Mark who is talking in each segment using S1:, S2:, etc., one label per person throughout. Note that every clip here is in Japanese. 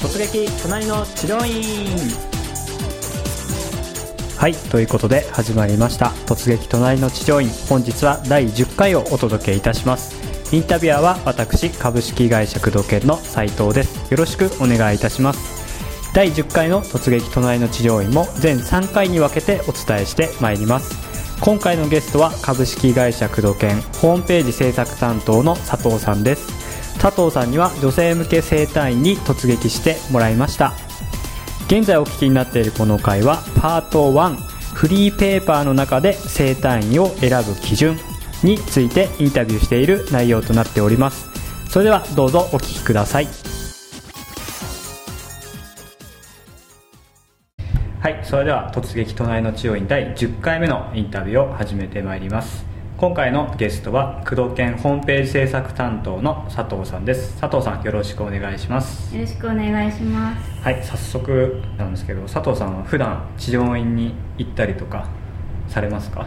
S1: 突撃隣の治療院。はいということで始まりました。突撃隣の治療院。本日は第10回をお届けいたします。インタビュアーは私株式会社工藤研の斉藤です。よろしくお願いいたします。第10回の突撃隣の治療院も全3回に分けてお伝えしてまいります。今回のゲストは株式会社工藤研ホームページ制作担当の佐藤さんです。佐藤さんには女性向け整体院に突撃してもらいました。現在お聞きになっているこの回はパート1フリーペーパーの中で整体院を選ぶ基準についてインタビューしている内容となっております。それではどうぞお聞きください。はいそれでは突撃隣の治療院第10回目のインタビューを始めてまいります。今回のゲストは工藤研ホームページ制作担当の佐藤さんです。佐藤さんよろしくお願いします。
S2: よろしくお願いします。
S1: はい早速なんですけど佐藤さんは普段治療院に行ったりとかされますか？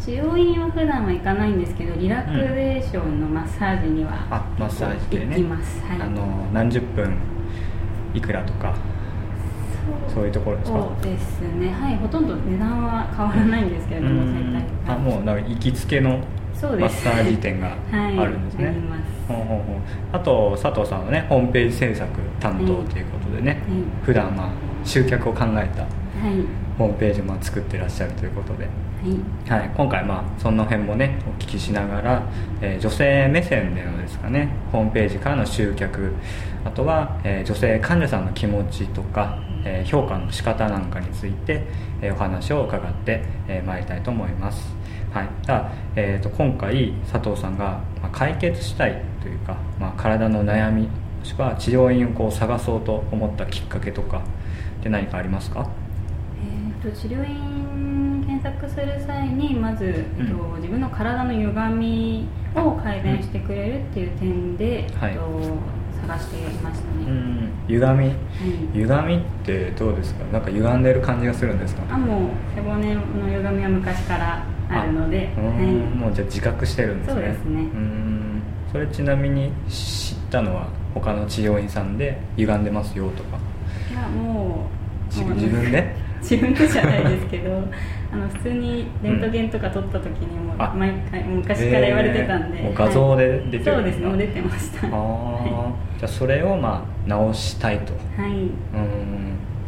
S2: 治療院は普段は行かないんですけどリラクゼーションのマッサージには、
S1: あマッサージでね。
S2: 行きます、はい、
S1: あの何十分いくらとかそういうところですか？
S2: そうですね。はいほとんど値段は変わらないんですけれども
S1: うん。
S2: 大体
S1: あもうなんか行きつけのマッサージ店があるんですね、
S2: はい
S1: ほうほうほう。あと佐藤さんはねホームページ制作担当ということでね、
S2: はい。
S1: 普段まあ集客を考えた
S2: はい。
S1: ホームページも作ってらっしゃるということで、
S2: はい。
S1: はい、今回まあその辺もねお聞きしながら、えー女性目線でのですかねホームページからの集客あとは、えー女性患者さんの気持ちとか、えー評価の仕方なんかについて、えーお話を伺ってま、えー参りたいと思います、はい、では、えー、と今回佐藤さんが、まあ、解決したいというか、まあ、体の悩みもしくは治療院をこう探そうと思ったきっかけとかって何かありますか？
S2: えー、と治療院検索する際にまず、えっと
S1: うん
S2: 自分の体の歪みを改善してくれるっていう点で、
S1: はい。
S2: えっと探していましたね、
S1: うん歪み？
S2: はい
S1: 歪みってどうですか？なんか歪んでる感じがするんですか？
S2: あもう背骨の歪みは昔からあるので、はい、
S1: んもうじゃあ自覚してるんですね。
S2: そうですね。
S1: うん。それちなみに知ったのは他の治療院さんで歪んでますよとか。
S2: いやもう
S1: 自
S2: もう
S1: 自分で
S2: 自分でじゃないですけど あの普通にレントゲンとか撮った時にも
S1: あ。
S2: 毎回昔から言われてたんで、
S1: えー。もう画像で出てる。
S2: はいそうですもう出てました。
S1: ああ
S2: は
S1: じゃあそれをまあ直したいと。
S2: い、はい、
S1: うん。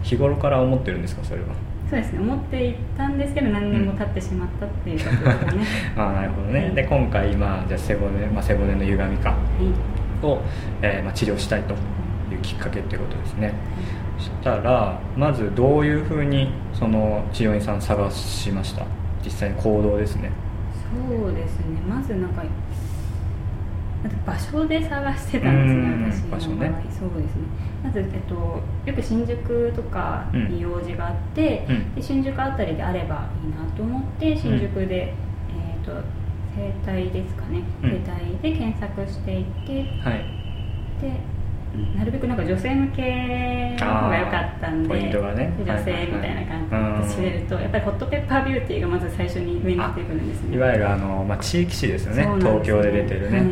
S1: 日頃から思ってるんですかそれは。
S2: そうですね思っていたんですけど何年も経ってしまったっていうことですかね。
S1: ああなるほどね、
S2: はい。
S1: で今回今じゃあ背骨、まあ、背骨の歪みか。
S2: はい。
S1: を、えーまあ、治療したいというきっかけっていうことですね。そしたらまずどういうふうにその治療院さん探しました？実際に行動ですね。
S2: そうですね。まずなんか場所で探してたんです
S1: うん
S2: ね私の場合。
S1: ね。
S2: そうですね。まず、えっと、よく新宿とかに用事があって、
S1: うん。
S2: で新宿あたりであればいいなと思って新宿で、えっと整体ですかね。
S1: うん。
S2: 整体で検索していって
S1: はい。
S2: でなるべくなんか女性向けの方が良かったんで
S1: ね。
S2: で女性みたいな感じで知れるとやっぱりホットペッパービューティーがまず最初に上に出てくるんですね。
S1: いわゆるあの、まあ、地域誌ですよね。
S2: そうなんです
S1: 東京で出てるね、
S2: はい。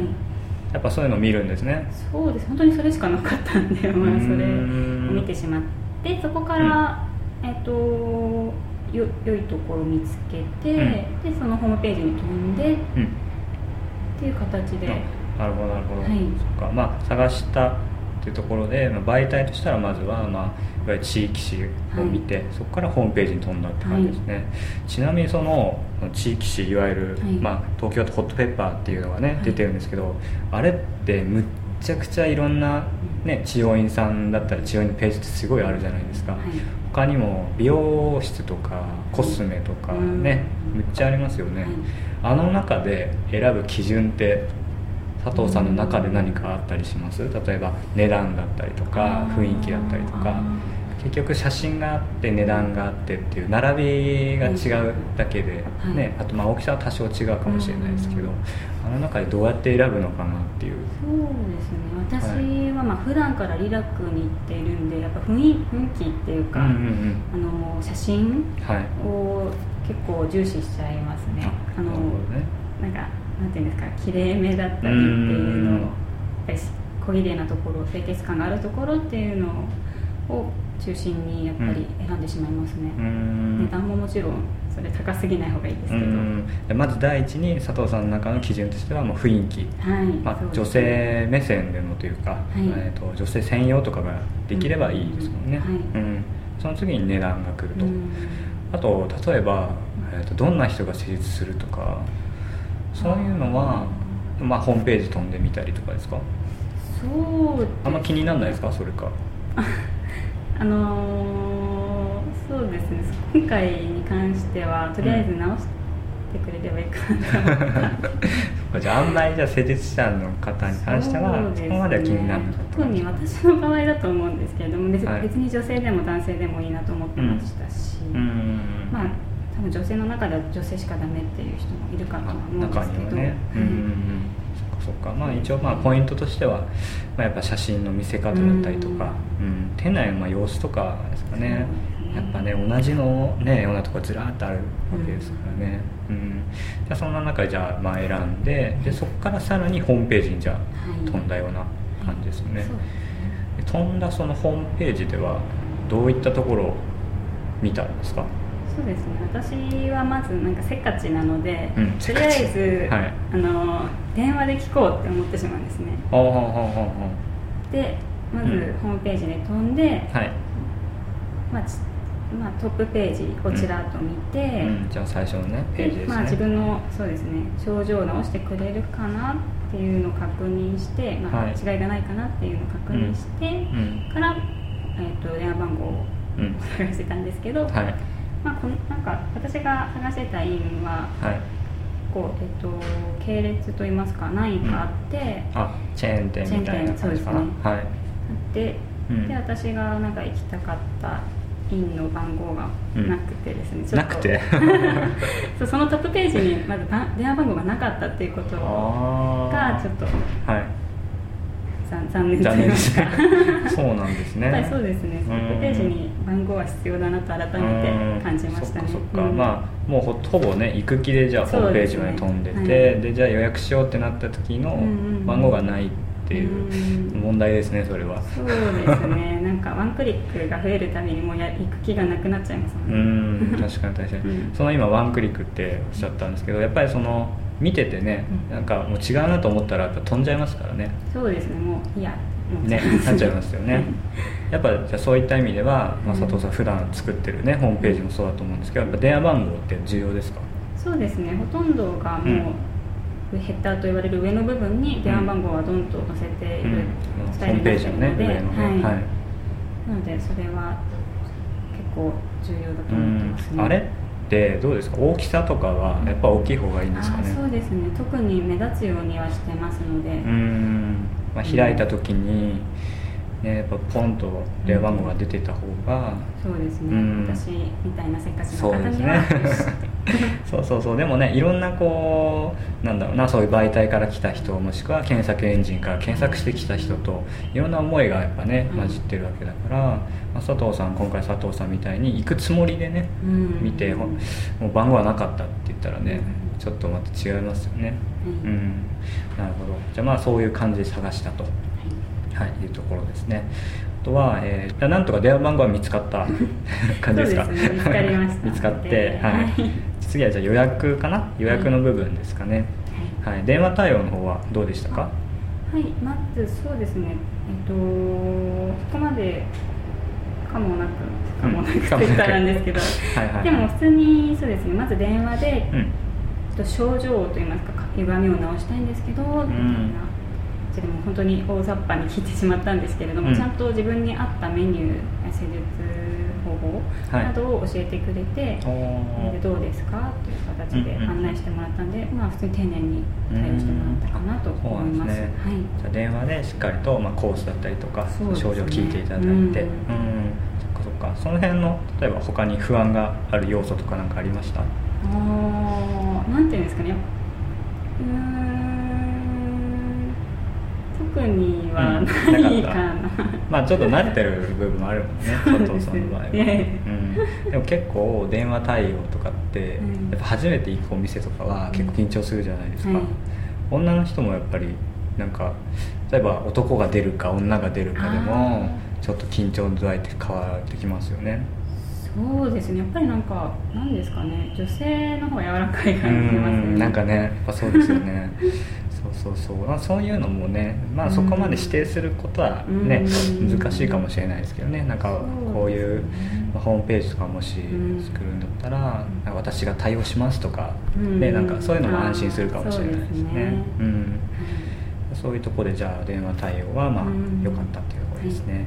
S1: やっぱそういうの見るんですね。
S2: そうです。本当にそれしかなかったんで、まあ、それを
S1: うん。
S2: 見てしまってそこから、えっとよ良いところを見つけて、でそのホームページに飛んでっ
S1: うん。
S2: ていう形で、
S1: なるほどなるほど、
S2: はい。
S1: そっか。まあ探したっていうところで、まあ、媒体としたらまずは、まあ、いわゆる地域誌を見て、そこからホームページに飛んだって感じですね、ちなみにその地域誌いわゆる、
S2: はい。
S1: まあ、東京だとホットペッパーっていうのがね、
S2: はい。
S1: 出てるんですけどあれってむっちゃくちゃいろんな、ね、治療院さんだったら治療院のページってすごいあるじゃないですか、
S2: はい。
S1: 他にも美容室とかコスメとかね、
S2: うん。
S1: むっちゃありますよね、
S2: はい。
S1: あの中で選ぶ基準って佐藤さんの中で何かあったりします？例えば値段だったりとか雰囲気だったりとか。結局写真があって値段があってっていう並びが違うだけで、
S2: はい。
S1: ね、あとまあ大きさは多少違うかもしれないですけど、あの中でどうやって選ぶのかなっていう。
S2: そうですね。私はまあ普段からリラクに行っているんでやっぱ雰囲雰囲気っていうか、あの写真を結構重視しちゃいますね。あの
S1: なるほどね。
S2: なんかなんていうんですか綺麗めだったりっていうのをやっぱり小綺麗なところ清潔感があるところっていうのを中心にやっぱり選んでしまいますね、値段ももちろんそれ高すぎない方がいいですけど。
S1: まず第一に佐藤さんの中の基準としてはもう雰囲気、
S2: はい
S1: まあ、女性目線でのというか、はい、えーと、女性専用とかができればいいですもんね、うん、はい。うん、その次に値段が来ると、あと例えば、えーと、どんな人が施術するとかそういうのはまあ、ホームページ飛んでみたりとかですか？
S2: そう
S1: あんま気にならないですか？それか。
S2: あのー、そうですね。今回に関してはとりあえず直してくれればいいかなと思っ
S1: た、じゃああんまりじゃあ施術者の方に関してはそ,、こまでは気にならなか
S2: った特に私の場合だと思うんですけれども別,、に女性でも男性でもいいなと思ってましたし、うん、まあ多分女性の中では女性しかダメっていう人もいるかとは思うんですけど、ね。うん、
S1: そっかまあ一応まあポイントとしては、まあ、やっぱ写真の見せ方だったりとか、うん、店内のまあ様子とかですかね、やっぱね同じのねようなとこずらっとあるわけですからね、うん、じゃあそんな中じゃあまあ選んででそこからさらにホームページにじゃあ飛んだような感じですよね、飛んだそのホームページではどういったところを見たんですか？
S2: そうですね。私はまずなんかせっかちなので、うん、とりあえず、はい、あの電話で聞こうって思ってしまうんですね。でまずホームページで飛んで、はい。まあまあ、トップページをちらっと見て、うん
S1: うん、じゃあ最初のねページですね、
S2: まあ、自分のそうですね症状を治してくれるかなっていうのを確認して、まあ、違いがないかなっていうのを確認して、から、えーと、電話番号を探してたんですけど、はいまあ、このなんか私が話してた委員は、はい、こうえっと系列といいますか何位かあって、
S1: うん、あチェーン店みたいな感じかな、ね、はい。
S2: でうん、で私がなんか行きたかった院の番号がなくてですね、うん、
S1: なくて？
S2: そうそのトップページにまず電話番号がなかったっていうことがちょっと、はい、残念
S1: 残念ですね。そうなんですね。
S2: やっぱりそうですね。トップページに番号は必要だなと改めて感じましたね。
S1: そっか、うん、まあもうほほぼね行く気でじゃあホームページまで飛んでてで、ねはい、じゃあ予約しようってなった時の番号がないっていう問題ですねそれは。
S2: そうですね。なんかワンクリックが増えるたびにもうや行く気がなくなっちゃいますも
S1: んね。うん確かに確かに、うん、その今ワンクリックっておっしゃったんですけどやっぱりその見ててね、うん、なんかもう違うなと思ったらやっぱ飛んじゃいますからね。
S2: そうですね。もういや
S1: ね なっちゃいますよね。やっぱじゃあそういった意味では、まあ、佐藤さん普段作ってるねホームページもそうだと思うんですけどやっぱ電話番号って重要ですか？
S2: そうですね。ほとんどがもう、ヘッダーと言われる上の部分に電話番号はどんと載せている、
S1: スタイルになっているので、ねはい。
S2: はい、なのでそれは結構重要だと思ってますね、
S1: あれ？ってどうですか？大きさとかはやっぱ大きい方がいいんですかね？
S2: そうですね。特に目立つようにはしてますので。うん、
S1: まあ、開いた時に、ね、やっぱポンと電話番号が出てた方が、
S2: そうですね、うん、私みたいなせっかちな方には。
S1: そうですね。そうそうそう。でもねいろんなこうなんだろうなそういう媒体から来た人もしくは検索エンジンから検索してきた人といろんな思いがやっぱね混じってるわけだから、まあ、佐藤さん今回佐藤さんみたいに行くつもりでね、うん、見てもう番号はなかったって言ったらね、うん、ちょっとまた違いますよね、うん、うん、なるほど。じゃあまあそういう感じで探したと、はい、はい、いうところですね。あとは、えー、なんとか電話番号は見つかった。感じですか？
S2: ね、見つかりました。
S1: 見つかってはい。次はじゃあ予約かな？予約の部分ですかね、はい、はい、電話対応の方はどうでしたか？
S2: はい。まずそうですね。えっとそこまでかもなくかもなくって言ったらなんですけど。はい、でも普通にそうですね。まず電話で、うん、症状といいますか歪みを直したいんですけど、みたいな。それも本当に大雑把に聞いてしまったんですけれども、うん、ちゃんと自分に合ったメニュー施術方法などを教えてくれて、はい、でどうですかという形で案内してもらったんで、うんうん、まあ、普通に丁寧に対応してもらったかなと思います、ね、はい、
S1: じゃあ電話でしっかりと、まあ、コースだったりとか、ね、症状を聞いていただいて、うん、うん、そっかそっか。その辺の例えば他に不安がある要素とか何かありました？あ
S2: あなんていうんですかね。うん特にはないかな、うん、か
S1: まあちょっと慣れてる部分もあるもんね 佐藤さんの場合は、うん、でも結構電話対応とかって、やっぱ初めて行くお店とかは結構緊張するじゃないですか、うんはい、女の人もやっぱりなんか例えば男が出るか女が出るかでもちょっと緊張の度合いって変わってきますよね
S2: そうですね。やっぱりなんかなんですかね。女性の方が柔らかい感じしますね。
S1: なんかねやっぱそうですよね。そうそうそう、まあ、そういうのもね、まあ、そこまで指定することはね、難しいかもしれないですけどね。なんかこういう、まあ、ホームページとかもし作るんだったら、私が対応しますとか、でなんかそういうのも安心するかもしれないですね。うん。そういうところでじゃあ電話対応はまあ良かったっていうところですね。